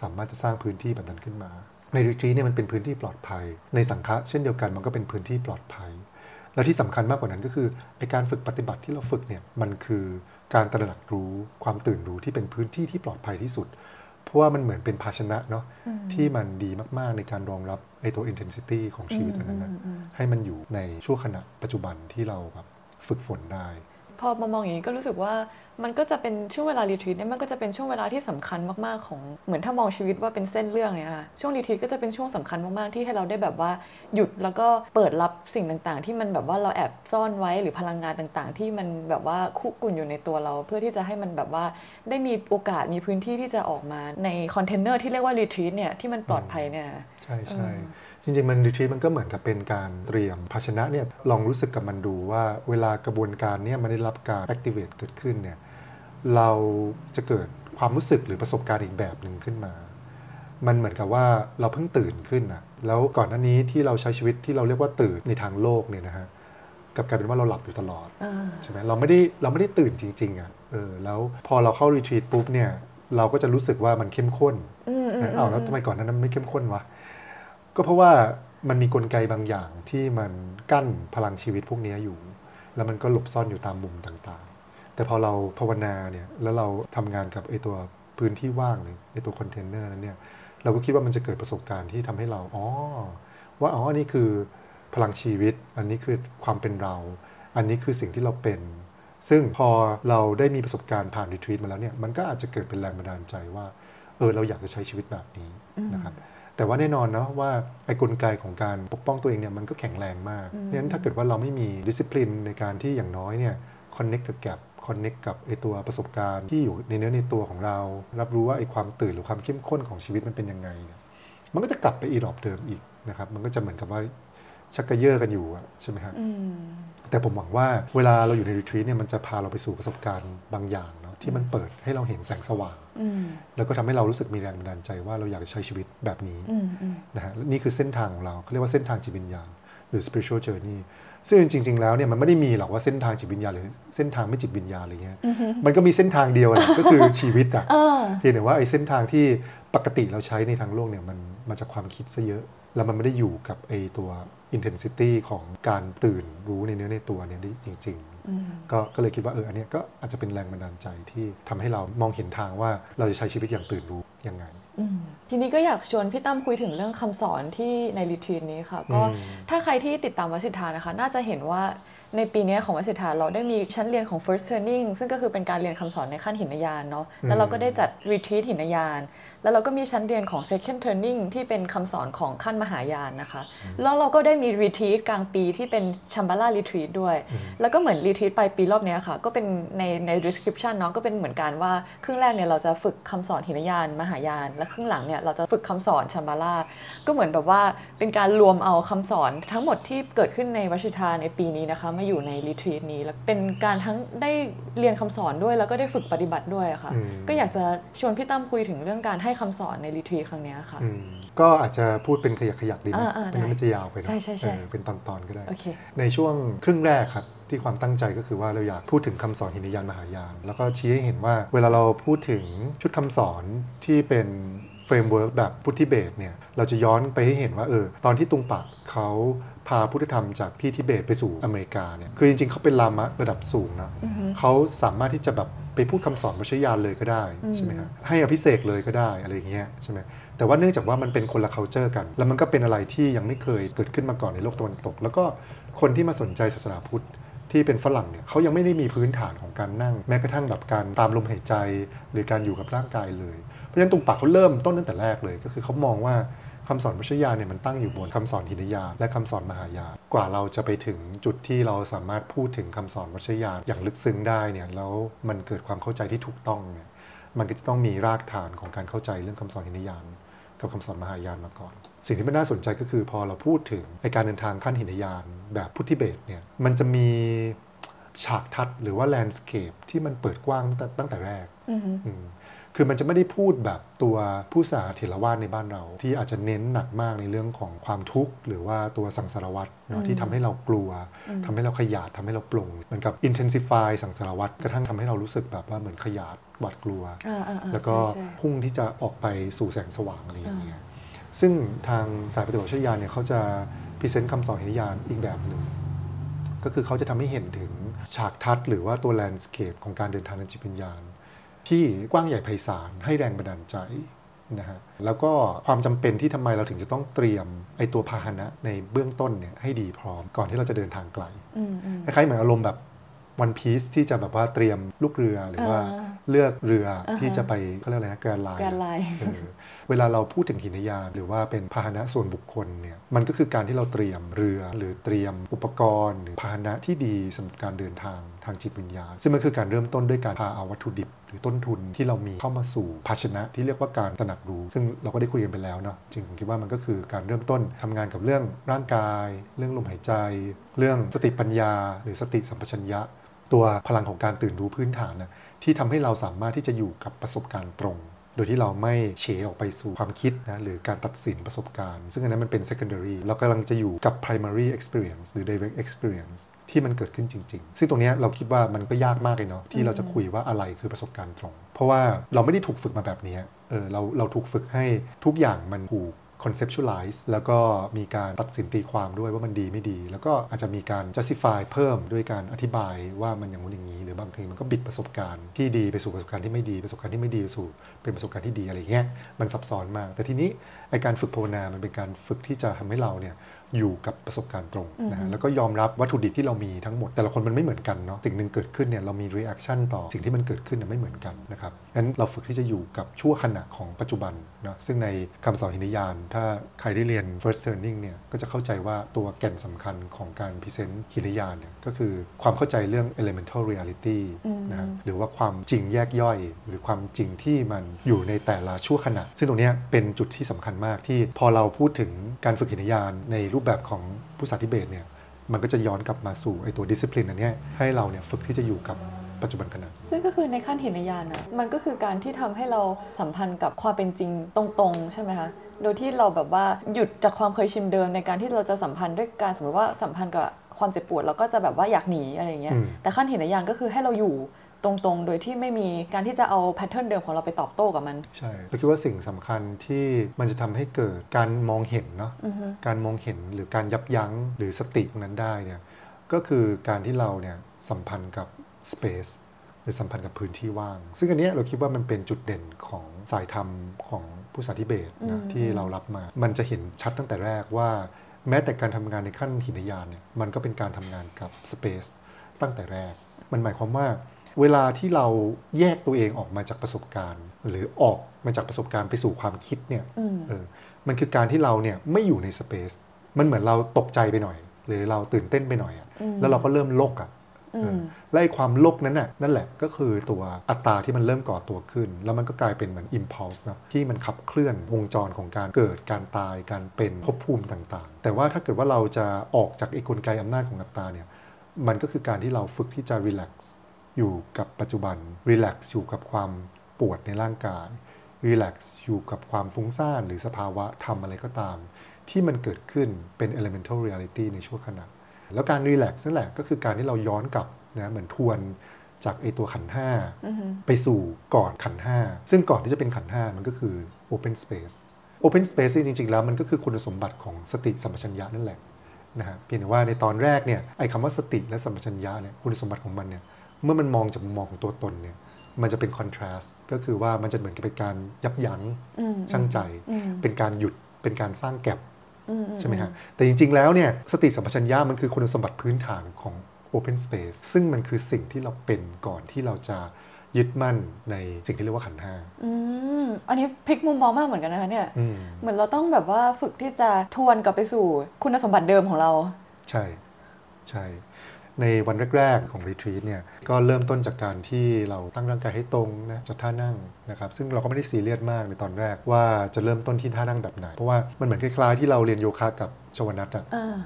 สามารถจะสร้างพื้นที่แบบนั้นขึ้นมา ในรีทรีเนี่ยมันเป็นพื้นที่ปลอดภัย ในสังฆะเช่นเดียวกันมันก็เป็นพื้นที่ปลอดภัย และที่สำคัญมากกว่านั้นก็คือไอการฝึกปฏิบัติที่เราฝึกเนี่ยมันคือการตระหนักรู้ความตื่นรู้ที่เป็นพื้นที่ที่ปลอดภัยที่สุด เพราะว่ามันเหมือนเป็นภาชนะเนาะที่มันดีมากๆในการรองรับไอตัว intensity ของชีวิตอันนั้นนะให้มันอยู่ในช่วงขณะปัจจุบันที่เราแบบฝึกฝนได้ พอมามองอย่างนี้ก็รู้สึกว่ามันก็จะเป็นช่วงเวลารีทรีตเนี่ยมันก็จะเป็นช่วงเวลาที่สำคัญมากๆของเหมือนถ้ามองชีวิตว่าเป็นเส้นเรื่องเนี่ยค่ะช่วง retreat ก็จะเป็นช่วงสำคัญมากๆที่ให้เราได้แบบว่าหยุดแล้วก็เปิดรับสิ่งต่างๆ ที่มันแบบว่าเราแอบซ่อนไว้หรือพลังงานต่างๆ ที่มันแบบว่าคุกรุ่นอยู่ในตัวเรา เพื่อที่จะให้มันแบบว่าได้มีโอกาสมีพื้นที่ที่จะออกมาในคอนเทนเนอร์ที่เรียกว่า retreat เนี่ยที่มันปลอดภัยเนี่ยใช่ใช่ จริงๆมัน retreat มันก็เหมือนกับเป็นการเตรียมภาชนะเนี่ยลองรู้สึกกับมันดูว่าเวลากระบวนการเนี่ยมันได้รับการ activate เกิดขึ้นเนี่ยเราจะเกิดความรู้สึกหรือประสบการณ์อีกแบบหนึ่งขึ้นมา มันเหมือนกับว่าเราเพิ่งตื่นขึ้นนะแล้วก่อนหน้านี้ที่เราใช้ชีวิตที่เราเรียกว่าตื่นในทางโลกเนี่ยนะฮะกลับกลายเป็นว่าเราหลับอยู่ตลอดอ่าใช่ไหมเราไม่ได้เราไม่ได้ตื่นจริงๆอะเออแล้วพอเราเข้ารีทรีตปุ๊บเนี่ยเราก็จะรู้สึกว่ามันเข้มข้นอืมอืมนะอ้าวแล้วทำไมก่อนหนานั้นมันไม่เข้มข้นวะ ก็เพราะว่ามันมีกลไกบางอย่างที่มันกั้นพลังชีวิตพวกนี้อยู่ แล้วมันก็หลบซ่อนอยู่ตามมุมต่างๆ แต่พอเราภาวนาเนี่ยแล้วเราทำงานกับไอตัวพื้นที่ว่างเลยไอตัวคอนเทนเนอร์นั้นเนี่ยเราก็คิดว่ามันจะเกิดประสบการณ์ที่ทำให้เราอ๋อว่าอ๋อนี่คือพลังชีวิต อันนี้คือความเป็นเรา อันนี้คือสิ่งที่เราเป็น ซึ่งพอเราได้มีประสบการณ์ผ่าน retreat มาแล้วเนี่ยมันก็อาจจะเกิดเป็นแรงบันดาลใจว่าเออเราอยากจะใช้ชีวิตแบบนี้นะครับ แต่ว่าแน่นอนเนาะว่าไอ้กลไกของการปกป้องตัวเองเนี่ยมันก็แข็งแรงมากเพราะฉะนั้นถ้าเกิดว่าเราไม่มีดิสซิ p ลินในการที่อย่างน้อยเนี่ยคอนเน็กกับแก p คอนเน็กกับไอตัวประสบการณ์ที่อยู่ในเนื้อในตัวของเรา รับรู้ว่าไอความตื่นหรือความเข้มข้นของชีวิตมันเป็นยังไงเนี่ยมันก็จะกลับไปอีรอบเดิมอีกนะครับ มันก็จะเหมือนกับว่าชักกระเยาะกันอยู่อะใช่ไหมครับอืมแต่ผมหวังว่าเวลาเราอยู่ในรีทรีตเนี่ยมันจะพาเราไปสู่ประสบการณ์บางอย่างเนาะ ที่มันเปิดให้เราเห็นแสงสว่างอืมแล้วก็ทำให้เรารู้สึกมีแรงบันดาลใจว่าเราอยากจะใช้ชีวิตแบบนี้อืมอืมนะฮะนี่คือเส้นทางของเราเขาเรียกว่าเส้นทางจิตวิญญาณ หรือ spiritual journey ซึ่งจริง ๆ แล้วเนี่ยมันไม่ได้มีหรอกว่าเส้นทางจิตวิญญาณหรือเส้นทางไม่จิตวิญญาณอะไรเงี้ยมันก็มีเส้นทางเดียวแหละก็คือชีวิตอะเออเพียงแต่ว่าไอ้เส้นทางที่ปกติเราใช้ในทางโลกเนี่ยมันมาจากความคิดซะเยอะ แล้วมันไม่ได้อยู่กับไอ้ตัว intensity ของการตื่นรู้ในเนื้อในตัวเนี่ยได้จริง ๆ ก็ก็เลยคิดว่าเอออันเนี้ยก็อาจจะเป็นแรงบันดาลใจที่ทำให้เรามองเห็นทางว่าเราจะใช้ชีวิตอย่างตื่นรู้ยังไงอืมทีนี้ก็อยากชวนพี่ตั้มคุยถึงเรื่องคำสอนที่ในรีทรีตนี้ค่ะ ก็อืมถ้าใครที่ติดตามวัดสิทธานะคะ น่าจะเห็นว่าในปีนี้ของวัดสิทธาเราได้มีชั้นเรียนของ first training ซึ่งก็คือเป็นการเรียนคำสอนในขั้นหินยานเนาะแล้วเราก็ได้จัด retreat หินยานแล้วเราก็มีชั้นเรียนของ second training ที่เป็นคำสอนของขั้นมหายานนะคะ แล้วเราก็ได้มี retreat กลางปีที่เป็น Shambhala retreat ด้วย แล้วก็เหมือน retreat ปลายปีรอบเนี้ยค่ะ ก็เป็นในใน description เนาะก็เป็นเหมือนกันว่า ครึ่งแรกเนี่ยเราจะฝึกคำสอนหินยาน มหายาน และครึ่งหลังเนี่ยเราจะฝึกคำสอนชัมบาร่าก็เหมือนแบบว่าเป็นการรวมเอาคำสอนทั้งหมดที่เกิดขึ้นในวชิทาในปีนี้นะคะมาอยู่ใน retreat นี้แล้วเป็นการทั้งได้เรียนคำสอนด้วย แล้วก็ได้ฝึกปฏิบัติด้วยอะค่ะอืมก็อยากจะชวนพี่ตั้มคุยถึงเรื่องการให้คำสอนใน retreat ครั้งเนี้ยค่ะอืมก็อาจจะพูดเป็นขยักขยักๆดีไหมอ่าอ่าเป็นได้มันจะยาวไปเนอะใช่ใช่ใช่เออเป็นตอนๆก็ได้โอเคในช่วงครึ่งแรกครับที่ความตั้งใจก็คือว่าเราอยากพูดถึงคำสอนหินยานมหายาน แล้วก็ชี้ให้เห็นว่าเวลาเราพูดถึงชุดคำสอนที่เป็น framework แบบพุทธิเบตเนี่ยเราจะย้อนไปให้เห็นว่าเออตอนที่ตรุงปะเขาพาพุทธธรรมจากที่ทิเบตไปสู่อเมริกาเนี่ยคือจริงๆเขาเป็นลามะระดับสูงนะเขาสามารถที่จะแบบ ไปพูดคำสอนวัชรยานเลยก็ได้ใช่ไหมฮะให้อภิเษกเลยก็ได้อะไรอย่างเงี้ยใช่ไหมแต่ว่าเนื่องจากว่ามันเป็นคนละ culture กัน แล้วมันก็เป็นอะไรที่ยังไม่เคยเกิดขึ้นมาก่อนในโลกตะวันตก แล้วก็คนที่มาสนใจศาสนาพุทธที่เป็นฝรั่งเนี่ยเขายังไม่ได้มีพื้นฐานของการนั่ง แม้กระทั่งแบบการตามลมหายใจ หรือการอยู่กับร่างกายเลย เพราะฉะนั้นตุงปากเขาเริ่มต้นตั้งแต่แรกเลย ก็คือเขามองว่า คำสอนวิชยาเนี่ยมันตั้งอยู่บนคำสอนหินยานและคำสอนมหายานกว่าเราจะไปถึงจุดที่เราสามารถพูดถึงคำสอนวิชยานอย่างลึกซึ้งได้เนี่ยแล้วมันเกิดความเข้าใจที่ถูกต้องเนี่ยมันก็จะต้องมีรากฐานของการเข้าใจเรื่องคำสอนหินยานกับคำสอนมหายานมาก่อน สิ่งที่มันน่าสนใจก็คือพอเราพูดถึงไอการเดินทางขั้นหินยานแบบพุทธิเบตเนี่ยมันจะมีฉากทัดหรือว่าแลนด์สเคปที่มันเปิดกว้างตั้งแต่ตั้งแต่แรกอือฮึอืม คือมันจะไม่ได้พูดแบบตัวผู้สาเถรวาทในบ้านเรา ที่อาจจะเน้นหนักมากในเรื่องของความทุกข์ หรือว่าตัวสังสารวัตรเนาะที่ทำให้เรากลัวทำให้เราขยาดทำให้เราปลงเหมือนกับ intensify สังสารวัฏกระทั่งทำให้เรารู้สึกแบบว่าเหมือนขยาดหวาดกลัวอ่าอ่าอ่าแล้วก็ใช่ใช่พุ่งที่จะออกไปสู่แสงสว่างอะไรอย่างเงี้ยซึ่งทางสายปฏิบัติวิทยาเนี่ยเขาจะ present คำสอนหินยานอีกแบบหนึ่งก็คือเขาจะทำให้เห็นถึงฉากทัศน์หรือว่าตัว landscape ของการเดินทางทางจิตวิญญาณ ที่กว้างใหญ่ไพศาลให้แรงบันดาลใจนะฮะแล้วก็ความจำเป็นที่ทำไมเราถึงจะต้องเตรียมไอตัวพาหนะในเบื้องต้นเนี่ยให้ดีพร้อมก่อนที่เราจะเดินทางไกลอืมอืมคล้ายๆเหมือนอารมณ์แบบวันพีซที่จะแบบว่าเตรียมลูกเรือหรือว่าอ่าเลือกเรือออ่าฮะที่จะไปเขาเรียกอะไรนะแกรนไลน์ Grand Line เวลาเราพูดถึงหินยานหรือว่าเป็นพาหนะส่วนบุคคลเนี่ยมันก็คือการที่เราเตรียมเรือหรือเตรียมอุปกรณ์ หรือพาหนะที่ดีสำหรับการเดินทางทางจิตวิญญาณ ซึ่งมันคือการเริ่มต้นด้วยการพาเอาวัตถุดิบ หรือต้นทุนที่เรามีเข้ามาสู่ภาชนะที่เรียกว่าการตระหนักรู้ ซึ่งเราก็ได้คุยกันไปแล้วเนาะจริงผมคิดว่ามันก็คือการเริ่มต้นทำงานกับเรื่องร่างกาย เรื่องลมหายใจ เรื่องสติปัญญา หรือสติสัมปชัญญะ ตัวพลังของการตื่นรู้พื้นฐานนะที่ทำให้เราสามารถที่จะอยู่กับประสบการณ์ตรง โดยที่เราไม่เฉออกไปสู่ความคิดนะหรือการตัดสินประสบการณ์ ซึ่งอันนั้นมันเป็น secondary เรากำลังจะอยู่กับ primary experience หรือ direct experience ที่มันเกิดขึ้นจริง ๆ ซึ่งตรงเนี้ยเราคิดว่ามันก็ยากมากเลยเนาะที่เราจะคุยว่าอะไรคือประสบการณ์ตรง เพราะว่าเราไม่ได้ถูกฝึกมาแบบนี้เออเราเราถูกฝึกให้ทุกอย่างมันถูก conceptualize แล้วก็มีการตัดสินตีความด้วยว่ามันดีไม่ดี แล้วก็อาจจะมีการ justify เพิ่มด้วยการอธิบายว่ามันอย่างนู้นอย่างนี้ หรือบางทีมันก็บิดประสบการณ์ที่ดีไปสู่ประสบการณ์ที่ไม่ดีประสบการณ์ที่ไม่ดีไปสู่ เป็นประสบการณ์ที่ดีอะไรเงี้ยมันซับซ้อนมาก แต่ทีนี้ไอการฝึกภาวนามันเป็นการฝึกที่จะทำให้เราเนี่ย อยู่กับประสบการณ์ตรงนะฮะแล้วก็ยอมรับวัตถุดิบที่เรามีทั้งหมด แต่ละคนมันไม่เหมือนกันเนาะสิ่งหนึ่งเกิดขึ้นเนี่ยเรามี reaction ต่อสิ่งที่มันเกิดขึ้นเนี่ยไม่เหมือนกันนะครับงั้นเราฝึกที่จะอยู่กับชั่วขณะของปัจจุบันเนาะซึ่งในคำสอนหินยาน ถ้าใครได้เรียน first turning เนี่ยก็จะเข้าใจว่าตัวแก่นสำคัญของการ present หินยานเนี่ยก็คือความเข้าใจเรื่อง elemental reality นะฮะหรือว่าความจริงแยกย่อย หรือความจริงที่มันอยู่ในแต่ละชั่วขณะ ซึ่งตรงเนี้ยเป็นจุดที่สำคัญมากที่พอเราพูดถึงการฝึกหินยานในรูปแบบของพุทธทิเบตเนี่ยมันก็จะย้อนกลับมาสู่ไอตัวดิสซิ p ลินอันเนี้ยให้เราเนี่ยฝึกที่จะอยู่กับปัจจุบันขณะซึ่งก็คือในขั้นหินยานอะมันก็คือการที่ทำให้เราสัมพันธ์กับความเป็นจริงตรงๆ ใช่ไหมคะโดยที่เราแบบว่าหยุดจากความเคยชินเดิมในการที่เราจะสัมพันธ์ด้วยการสมมติว่าสัมพันธ์กับความเจ็บปวดเราก็จะแบบว่าอยากหนีอะไรอย่างเงี้ยอืมแต่ขั้นหินยานก็คือให้เราอยู่ ตรงๆ โดยที่ไม่มีการที่จะเอาแพทเทิร์นเดิมของเราไปตอบโต้กับมัน ใช่เราคิดว่าสิ่งสำคัญที่มันจะทำให้เกิดการมองเห็นเนาะอือฮึการมองเห็นหรือการยับยั้งหรือสติตรงนั้นได้เนี่ยก็คือการที่เราเนี่ยสัมพันธ์กับ Space หรือสัมพันธ์กับพื้นที่ว่าง ซึ่งอันเนี้ยเราคิดว่ามันเป็นจุดเด่นของสายธรรมของผู้สาธิเบตนะที่เรารับมา มันจะเห็นชัดตั้งแต่แรกว่า แม้แต่การทำงานในขั้นหินยานเนี่ยมันก็เป็นการทำงานกับ Space ตั้งแต่แรก มันหมายความว่า เวลาที่เราแยกตัวเองออกมาจากประสบการณ์ หรือออกมาจากประสบการณ์ไปสู่ความคิดเนี่ยอืมเออมันคือการที่เราเนี่ยไม่อยู่ในสเปซมันเหมือนเราตกใจไปหน่อย หรือเราตื่นเต้นไปหน่อยอะอืมแล้วเราก็เริ่มโลกอะอืเอมอและไอ้ความโลกนั้นน่ะนั่นแหละก็คือตัวอัตราที่มันเริ่มก่อตัวขึ้น แล้วมันก็กลายเป็นเหมือน impulse นะที่มันขับเคลื่อนวงจรของการเกิดการตายการเป็นภพภูมิต่างๆ แต่ว่าถ้าเกิดว่าเราจะออกจากไอ้กลไกอำนาจของอัตราเนี่ยมันก็คือการที่เราฝึกที่จะ relax อยู่กับปัจจุบัน relax อยู่กับความปวดในร่างกาย relax อยู่กับความฟุ้งซ่านหรือสภาวะทำอะไรก็ตาม ที่มันเกิดขึ้นเป็น elemental reality ในชั่วขณะ แล้วการ relax นั่นแหละก็คือการที่เราย้อนกลับนะเหมือนทวนจากไอตัวขันธ์ห้าอือฮึไปสู่ก่อนขันธ์ห้าซึ่งก่อนที่จะเป็นขันธ์ห้ามันก็คือ open space open space จริง ๆ แล้วมันก็คือคุณสมบัติของสติสัมปชัญญะนั่นแหละนะฮะเพียงแต่ว่าในตอนแรกเนี่ยไอ้คำว่าสติและสัมปชัญญะเนี่ยคุณสมบัติของมันเนี่ย เมื่อมันมองจากมุมมองของตัวตนเนี่ยมันจะเป็น contrast ก็คือว่ามันจะเหมือนกับเป็นการยับยั้งอืมชั่งใจอืมเป็นการหยุดเป็นการสร้างแก็บอือืใช่ไหมฮะแต่จริง ๆ แล้วเนี่ยสติสัมปชัญญะมันคือคุณสมบัติพื้นฐานของ Open Space ซึ่งมันคือสิ่งที่เราเป็นก่อนที่เราจะยึดมั่นในสิ่งที่เรียกว่าขันธ์ห้าอืมอันนี้พลิกมุมมองมากเหมือนกันนะคะเนี่ยอืมเหมือนเราต้องแบบว่าฝึกที่จะทวนกลับไปสู่คุณสมบัติเดิมของเรา ใช่ ใช่ ในวันแรก ๆ ของ Retreat เนี่ยก็เริ่มต้นจากการที่เราตั้งร่างกายให้ตรงนะจัดท่านั่งนะครับซึ่งเราก็ไม่ได้ซีเรียสมากในตอนแรกว่าจะเริ่มต้นที่ท่านั่งแบบไหน เพราะว่ามันเหมือนคล้ายๆ ที่เราเรียนโยคะกับชวนัทอะอ่า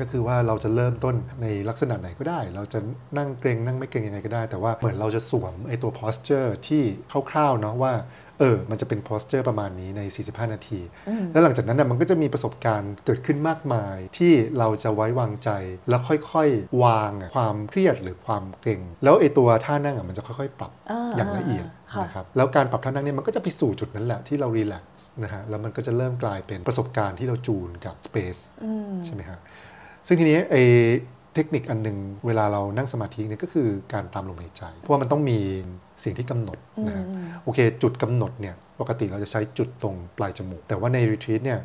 ก็คือว่าเราจะเริ่มต้นในลักษณะไหนก็ได้ เราจะนั่งเกรงนั่งไม่เกรงยังไงก็ได้ แต่ว่าเหมือนเราจะสวมไอตัว posture ที่คร่าวๆเนาะว่า เออ มันจะเป็น posture ประมาณนี้ใน 45 นาทีอืมแล้วหลังจากนั้นนะมันก็จะมีประสบการณ์เกิดขึ้นมากมายที่เราจะไว้วางใจ แล้วค่อยๆ วางอะความเครียดหรือความเกรงแล้วไอตัวท่านั่งอะมันจะค่อยๆ ปรับอ่าอย่างละเอียดค่ะนะครับแล้วการปรับท่านั่งเนี่ยมันก็จะไปสู่จุดนั้นแหละที่เรา relax นะฮะแล้วมันก็จะเริ่มกลายเป็นประสบการณ์ที่เราจูนกับ space อืมใช่ไหมฮะซึ่งทีนี้ไอเทคนิคอันหนึงเวลาเรานั่งสมาธิเนี่ยก็คือการตามลมหายใจ เพราะว่ามันต้องมี สิ่งที่กำหนดนะฮะอืมโอเค จุดกำหนดเนี่ยปกติเราจะใช้จุดตรงปลายจมูก แต่ว่าในรีทรีตเนี่ย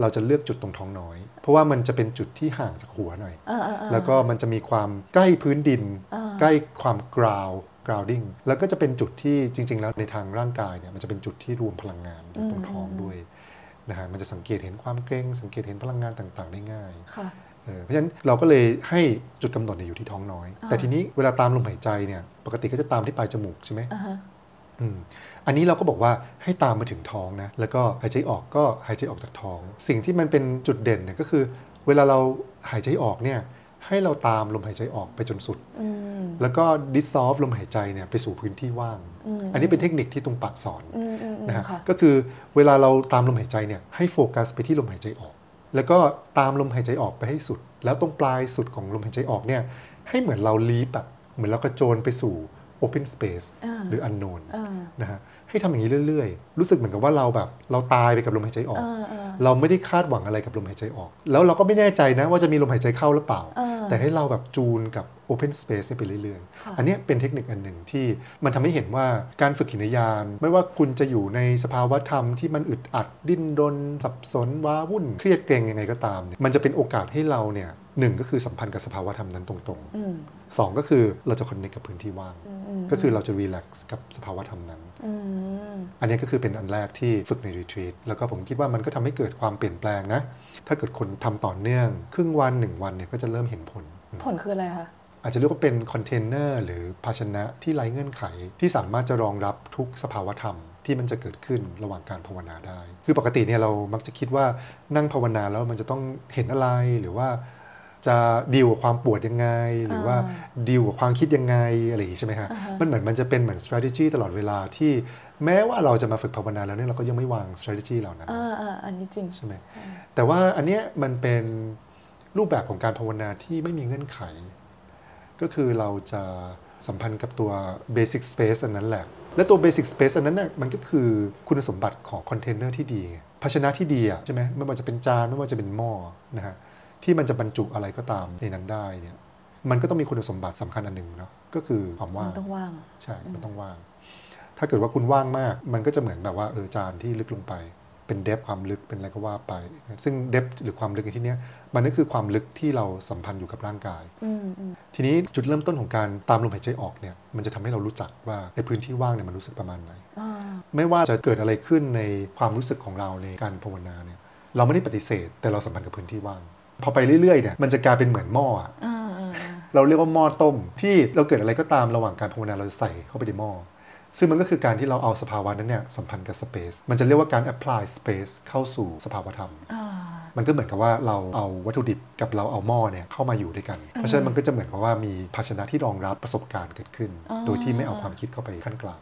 เราจะเลือกจุดตรงท้องน้อย เพราะว่ามันจะเป็นจุดที่ห่างจากหัวหน่อยอ่าอ่าอ่าแล้วก็มันจะมีความใกล้พื้นดินอ่าใกล้ความกราว grounding แล้วก็จะเป็นจุดที่จริง ๆ แล้วในทางร่างกายเนี่ยมันจะเป็นจุดที่รวมพลังงานอยู่ตรงท้องด้วยนะฮะมันจะสังเกตเห็นความเกร็งสังเกตเห็นพลังงานต่างๆ ได้ง่ายค่ะเออเพราะฉะนั้นเราก็เลยให้จุดกำหนดเนี่ยอยู่ที่ท้องน้อยอ่าแต่ทีนี้เวลาตามลมหายใจเนี่ย ปกติก็จะตามที่ปลายจมูกใช่ไหมอ่าฮะอืมอันนี้เราก็บอกว่าให้ตามมาถึงท้องนะ แล้วก็หายใจออกก็หายใจออกจากท้อง สิ่งที่มันเป็นจุดเด่นเนี่ยก็คือ เวลาเราหายใจออกเนี่ยให้เราตามลมหายใจออกไปจนสุดอืมแล้วก็ dissolve ลมหายใจเนี่ยไปสู่พื้นที่ว่างอืมอันนี้เป็นเทคนิคที่ตรงปากสอนอืมอืมอืมนะฮะค่ะก็คือเวลาเราตามลมหายใจเนี่ยให้โฟกัสไปที่ลมหายใจออก แล้วก็ตามลมหายใจออกไปให้สุด แล้วตรงปลายสุดของลมหายใจออกเนี่ยให้เหมือนเราลีบอะ เหมือนเรากระโจนไปสู่ open space อ่าหรือ unknown อ่านะฮะให้ทำอย่างนี้เรื่อยๆ รู้สึกเหมือนกับว่าเราแบบเราตายไปกับลมหายใจออกอ่าอ่าเราไม่ได้คาดหวังอะไรกับลมหายใจออก แล้วเราก็ไม่แน่ใจนะว่าจะมีลมหายใจเข้าหรือเปล่าอ่าแต่ให้เราแบบจูนกับ Open Space ไปเรื่อยค่ะๆอันเนี้ยเป็นเทคนิคอันหนึ่งที่มันทำให้เห็นว่าการฝึกหินยาน ไม่ว่าคุณจะอยู่ในสภาวะธรรมที่มันอึดอัดดิ้นรนสับสนว้าวุ่นเครียดเกรงยังไงก็ตามเนี่ยมันจะเป็นโอกาสให้เราเนี่ย หนึ่งก็คือสัมพันธ์กับสภาวะธรรมนั้นตรงอืมๆสองก็คือเราจะคอนเนคกับพื้นที่ว่างอืมอืมก็คือเราจะรีแลกซ์กับสภาวะธรรมนั้นอืมอันนี้ก็คือเป็นอันแรกที่ฝึกในรีทรีตแล้วก็ผมคิดว่ามันก็ทำให้เกิดความเปลี่ยนแปลงนะ ถ้าเกิดคนทำต่อเนื่อง ครึ่งวันหนึ่งวันเนี่ยก็จะเริ่มเห็นผล ผลคืออะไรคะอาจจะเรียกว่าเป็นคอนเทนเนอร์หรือภาชนะที่ไร้เงื่อนไข ที่สามารถจะรองรับทุกสภาวธรรมที่มันจะเกิดขึ้นระหว่างการภาวนาได้ คือปกติเนี่ยเรามักจะคิดว่านั่งภาวนาแล้วมันจะต้องเห็นอะไรหรือว่า จะดีลกับความปวดยังไง หรือว่าดีลกับความคิดยังไงอะไรอย่างนี้ใช่ไหมฮะอ่าฮะมันเหมือนมันจะเป็นเหมือน strategy ตลอดเวลาที่แม้ว่าเราจะมาฝึกภาวนาแล้วเนี่ยเราก็ยังไม่วาง strategy เหล่านั้นอ่าอ่าอันนี้จริงใช่ไหมแต่ว่าอันเนี้ยมันเป็นรูปแบบของการภาวนาที่ไม่มีเงื่อนไข ก็คือเราจะสัมพันธ์กับตัว basic space อันนั้นแหละ และตัว basic space อันนั้นน่ะมันก็คือคุณสมบัติของคอนเทนเนอร์ที่ดีไงภาชนะที่ดีอะใช่ไหมไม่ว่าจะเป็นจานไม่ว่าจะเป็นหม้อนะฮะ ที่มันจะบรรจุอะไรก็ตามในนั้นได้เนี่ยมันก็ต้องมีคุณสมบัติสำคัญอันหนึ่งเนาะก็คือความว่างมันต้องว่างใช่มันต้องว่าง ถ้าเกิดว่าคุณว่างมาก มันก็จะเหมือนแบบว่าเออจานที่ลึกลงไป เป็น depth ความลึกเป็นอะไรก็ว่าไป ซึ่ง depth หรือความลึกในที่เนี้ยมันก็คือความลึกที่เราสัมพันธ์อยู่กับร่างกายอืมอืมทีนี้จุดเริ่มต้นของการตามลมหายใจออกเนี่ยมันจะทำให้เรารู้จักว่าไอ้พื้นที่ว่างเนี่ยมันรู้สึกประมาณไหนอ่าไม่ว่าจะเกิดอะไรขึ้นในความรู้สึกของเราในการภาวนาเนี่ยเราไม่ได้ปฏิเสธ แต่เราสัมพันธ์กับพื้นที่ว่าง พอไปเรื่อยๆเนี่ยมันจะกลายเป็นเหมือนหม้ออะอ่าอ่าอ่าเราเรียกว่าหม้อต้ม ที่เราเกิดอะไรก็ตามระหว่างการภาวนาเราจะใส่เข้าไปในหม้อซึ่งมันก็คือการที่เราเอาสภาวะนั้นเนี่ยสัมพันธ์กับ space มันจะเรียกว่าการ apply space เข้าสู่สภาวธรรมอ่ามันก็เหมือนกับว่าเราเอาวัตถุดิบกับเราเอาหม้อเนี่ยเข้ามาอยู่ด้วยกัน เพราะฉะนั้นมันก็จะเหมือนกับว่ามีภาชนะที่รองรับประสบการณ์เกิดขึ้นอ๋อโดยที่ไม่เอาความคิดเข้าไปขั้นกลาง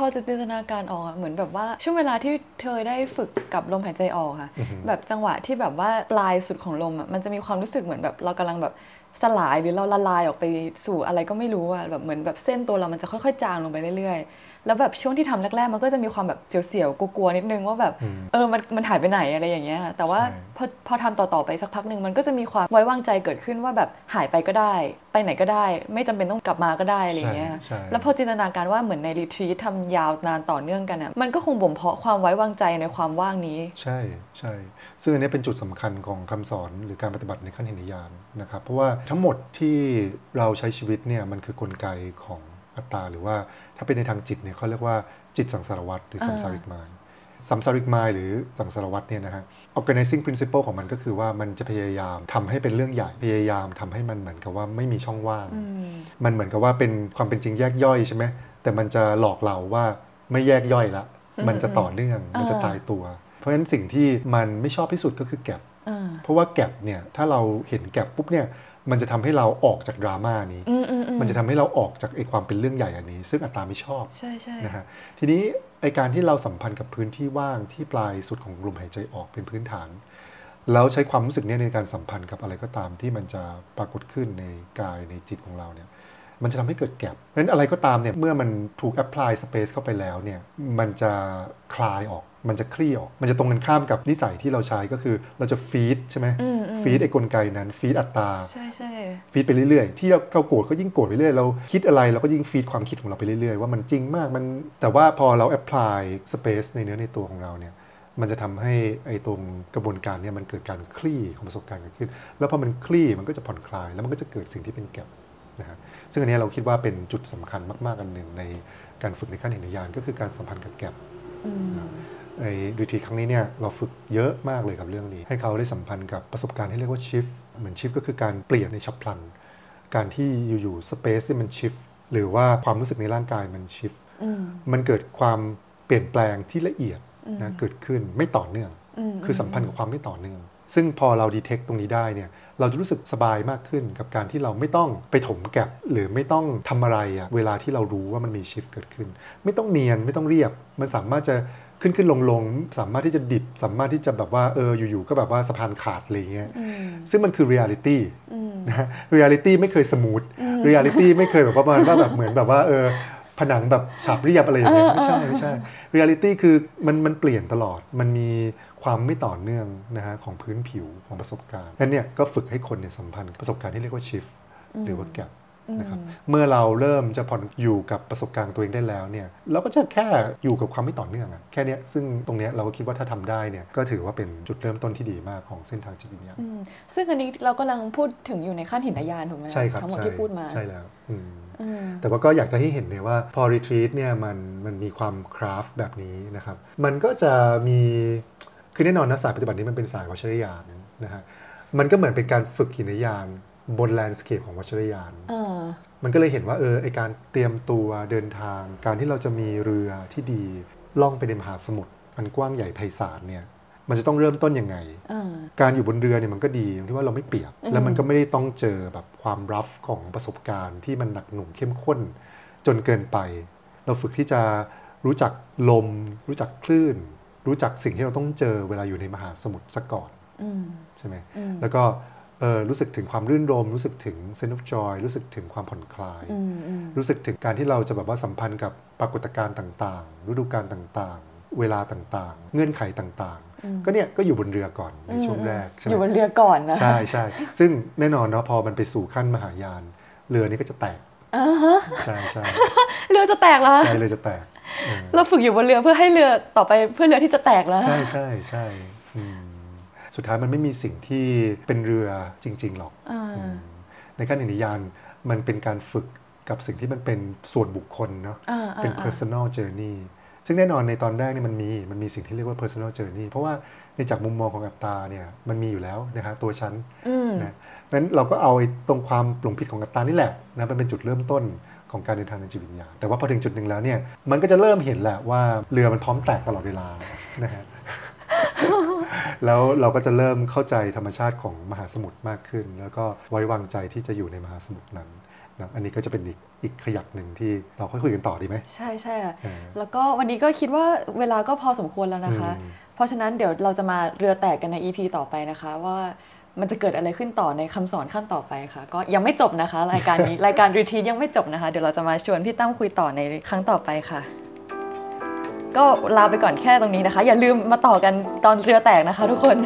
อ๋อพอจะจินตนาการออกอะเหมือนแบบว่าช่วงเวลาที่เธอได้ฝึกกับลมหายใจออกค่ะอือฮึแบบจังหวะที่แบบว่าปลายสุดของลมอะมันจะมีความรู้สึกเหมือนแบบเรากำลังแบบสลายหรือเราละลายออกไปสู่อะไรก็ไม่รู้อะแบบเหมือนแบบเส้นตัวเรามันจะค่อยๆ จางลงไปเรื่อยๆแล้วแบบช่วงที่ทำแรกๆ มันก็จะมีความแบบเสียวๆกลัวๆนิดนึงว่าแบบอืมเออมันมันหายไปไหนอะไรอย่างเงี้ยแต่ว่าใช่พอพอทำต่อๆไปสักพักหนึ่งมันก็จะมีความไว้วางใจเกิดขึ้นว่าแบบหายไปก็ได้ ไปไหนก็ได้ ไม่จำเป็นต้องกลับมาก็ได้อะไรอย่างเงี้ยใช่ใช่แล้วพอจินตนาการว่าเหมือนในรีทรีททำยาวนานต่อเนื่องกันอะมันก็คงบ่มเพาะความไว้วางใจในความว่างนี้ ใช่ใช่ซึ่งอันนี้เป็นจุดสำคัญของคำสอนหรือการปฏิบัติในขั้นเห็นญาณนะครับเพราะว่าทั้งหมดที่เราใช้ชีวิตเนี่ยมันคือกลไกของ อัตตา หรือว่าถ้าเป็นในทางจิตเนี่ยเขาเรียกว่าจิตสังสารวัตรหรือสัมสาริกมายสัมสาริกมายหรือสังสารวัตรเนี่ยนะฮะ organizing principle ของมันก็คือว่ามันจะพยายามทำให้เป็นเรื่องใหญ่ พยายามทำให้มันเหมือนกับว่าไม่มีช่องว่างอืมมันเหมือนกับว่าเป็นความเป็นจริงแยกย่อยใช่ไหมแต่มันจะหลอกเราว่าไม่แยกย่อยละอืมมันจะต่อเนื่อง มันจะอ่าตายตัว เพราะฉะนั้นสิ่งที่มันไม่ชอบที่สุดก็คือแกลบอ่าเพราะว่าแกลบเนี่ยถ้าเราเห็นแกลบปุ๊บเนี่ย มันจะทำให้เราออกจากดราม่านี้อืมอืมอืมมันจะทำให้เราออกจากไอ้ความเป็นเรื่องใหญ่อันนี้ ซึ่งอัตตาไม่ชอบใช่ใช่นะฮะทีนี้ไอการที่เราสัมพันธ์กับพื้นที่ว่างที่ปลายสุดของลมหายใจออกเป็นพื้นฐาน แล้วใช้ความรู้สึกเนี้ในการสัมพันธ์กับอะไรก็ตามที่มันจะปรากฏขึ้นในกายในจิตของเราเนี่ย มันจะทำให้เกิดแกลบเพราะฉะนั้นอะไรก็ตามเนี่ยเมื่อมันถูก apply space เข้าไปแล้วเนี่ยมันจะคลายออก มันจะคลี่ออก มันจะตรงกันข้ามกับนิสัยที่เราใช้ก็คือเราจะฟีดใช่ไหมอืมอืมฟีดไอ้กลไกนั้นฟีดอัตราใช่ใช่ฟีดไปเรื่อยๆ ที่เราเราโกรธก็ยิ่งโกรธไปเรื่อยเราคิดอะไรเราก็ยิ่งฟีดความคิดของเราไปเรื่อยๆ ว่ามันจริงมากมันแต่ว่าพอเรา apply space ในเนื้อในตัวของเราเนี่ยมันจะทำให้ไอ้ตรงกระบวนการเนี่ยมันเกิดการคลี่ของประสบการณ์เกิดขึ้น แล้วพอมันคลี่มันก็จะผ่อนคลาย แล้วมันก็จะเกิดสิ่งที่เป็นแก็บนะฮะ ซึ่งอันเนี้ยเราคิดว่าเป็นจุดสำคัญมากๆอันหนึ่งในการฝึกในขั้นเห็นญาณก็คือการสัมพันธ์กับแก็บอืมในดูทีครั้งนี้เนี่ยเราฝึกเยอะมากเลยกับเรื่องนี้ ให้เขาได้สัมพันธ์กับประสบการณ์ที่เรียกว่าชิฟเหมือนชิฟก็คือการเปลี่ยนในฉับพลัน การที่อยู่ๆสเปซที่มันชิฟหรือว่าความรู้สึกในร่างกายมันชิฟอืมมันเกิดความเปลี่ยนแปลงที่ละเอียดอืมนะเกิดขึ้นไม่ต่อเนื่องอืมคือสัมพันธ์กับความไม่ต่อเนื่อง ซึ่งพอเรา detect ตรงนี้ได้เนี่ยเราจะรู้สึกสบายมากขึ้นกับการที่เราไม่ต้องไปถม gap หรือไม่ต้องทำอะไรอะเวลาที่เรารู้ว่ามันมี shift เกิดขึ้น ไม่ต้องเนียนไม่ต้องเรียบ มันสามารถจะขึ้นขึ้นลงลงสามารถที่จะดิบ สามารถที่จะแบบว่าเอออยู่ๆก็แบบว่าสะพานขาดอะไรเงี้ยอืมซึ่งมันคือเรียลิตี้อืมนะเรียลิตี้ไม่เคย smoothเรียลิตี้ไม่เคยแบบว่าประมาณว่าแบบเหมือนแบบว่าเออ ผนังแบบฉาบเรียบอะไรอย่างเงี้ยไม่ใช่ไม่ใช่เรียลิตี้คือมันมันเปลี่ยนตลอดมันมีความไม่ต่อเนื่องนะฮะของพื้นผิวของประสบการณ์นั่นเนี่ยก็ฝึกให้คนเนี่ยสัมพันธ์กับประสบการณ์ที่เรียกว่า shift หรือว่าแก p นะครับเมื่อเราเริ่มจะผ่อนอยู่กับประสบการณ์ตัวเองได้แล้วเนี่ยเราก็จะแค่อยู่กับความไม่ต่อเนื่องอะแค่เนี้ยซึ่งตรงเนี้ยเราก็คิดว่าถ้าทำได้เนี่ยก็ถือว่าเป็นจุดเริ่มต้นที่ดีมากของเส้นทางจิตวิญญาณอืมซึ่งอันนี้เรากำลังพูดถึงอยู่ในขั้นหินยานถูกไหมะใช่ครับทั้งหมดใช่ที่พูดมาใช่แล้วอืมอืม แต่ว่าก็อยากจะให้เห็นเนี่ยว่าพอ retreat เนี่ยมันมันมีความ craft แบบนี้นะครับ มันก็จะมี คือแน่นอนนะศาสตร์ปฏิบัตินี้มันเป็นศาสตร์วัชรยานนะฮะมันก็เหมือนเป็นการฝึกหินยานบน landscape ของวัชรยานเออมันก็เลยเห็นว่าเออไอการเตรียมตัวเดินทาง การที่เราจะมีเรือที่ดีล่องไปในมหาสมุทรอันกว้างใหญ่ไพศาลเนี่ย มันจะต้องเริ่มต้นยังไงเออการอยู่บนเรือเนี่ยมันก็ดีตรงที่ว่าเราไม่เปียก แล้วมันก็ไม่ได้ต้องเจอแบบความรัฟของประสบการณ์ที่มันหนักหน่วงเข้มข้น จนเกินไป เราฝึกที่จะรู้จักลม รู้จักคลื่น รู้จักสิ่งที่เราต้องเจอเวลาอยู่ในมหาสมุทรซะก่อนอืมใช่ไหมอืมแล้วก็เออรู้สึกถึงความรื่นรมย์รู้สึกถึง sense of joy รู้สึกถึงความผ่อนคลายอืมอืมรู้สึกถึงการที่เราจะแบบว่าสัมพันธ์กับปรากฏการณ์ต่างๆ ฤดูกาลต่างๆ เวลาต่างๆ เงื่อนไขต่างๆ ก็เนี่ยก็อยู่บนเรือก่อนในช่วงแรกใช่ไหอมยู่บนเรือก่อนนะใช่ใช่ซึ่งแน่นอนเนาะพอมันไปสู่ขั้นมหายาน เรือนี้ก็จะแตกใช่ใช่เรือจะแตกแล้วใช่เรือจะแตกเออเราฝึกอยู่บนเรือเพื่อให้เรือต่อไปเพื่อเรือที่จะแตกแล้ว ใช่ใช่ใช่อืมสุดท้ายมันไม่มีสิ่งที่เป็นเรือจริง ๆ หรอกอ่าอืมในขั้นนิยานมันเป็นการฝึกกับสิ่งที่มันเป็นส่วนบุคคลเนาะอ่าอ่าเป็นอ่า personal journey ซึ่งแน่นอนในตอนแรกเนี่ยมันมีมันมีสิ่งที่เรียกว่า personal journey เพราะว่าในจากมุมมองของอัตตาเนี่ยมันมีอยู่แล้วนะฮะตัวฉันอืมนะงั้นเราก็เอาไอ้ตรงความหลงผิดของอัตตานี่แหละนะมันเป็นจุดเริ่มต้นของการเดินทางในจิตวิญญาณแต่ว่าพอถึงจุดหนึ่งแล้วเนี่ยมันก็จะเริ่มเห็นแหละว่าเรือมันพร้อมแตกตลอดเวลานะฮะแล้วเราก็จะเริ่มเข้าใจธรรมชาติของมหาสมุทรมากขึ้น แล้วก็ไว้วางใจที่จะอยู่ในมหาสมุทรนั้นนะอันนี้ก็จะเป็นอีก อีกขยักหนึ่งที่เราค่อยคุยกันต่อดีไหมใช่ใช่ค่ะเออแล้วก็วันนี้ก็คิดว่าเวลาก็พอสมควรแล้วนะคะอืมเพราะฉะนั้นเดี๋ยวเราจะมาเรือแตกกันใน EP ต่อไปนะคะว่ามันจะเกิดอะไรขึ้นต่อในคำสอนขั้นต่อไปค่ะ ก็ยังไม่จบนะคะ รายการนี้รายการรีทียังไม่จบนะคะ เดี๋ยวเราจะมาชวนพี่ตั้มคุยต่อในครั้งต่อไปค่ะ ก็ลาไปก่อนแค่ตรงนี้นะคะ อย่าลืมมาต่อกันตอนเรือแตกนะคะ ทุกคน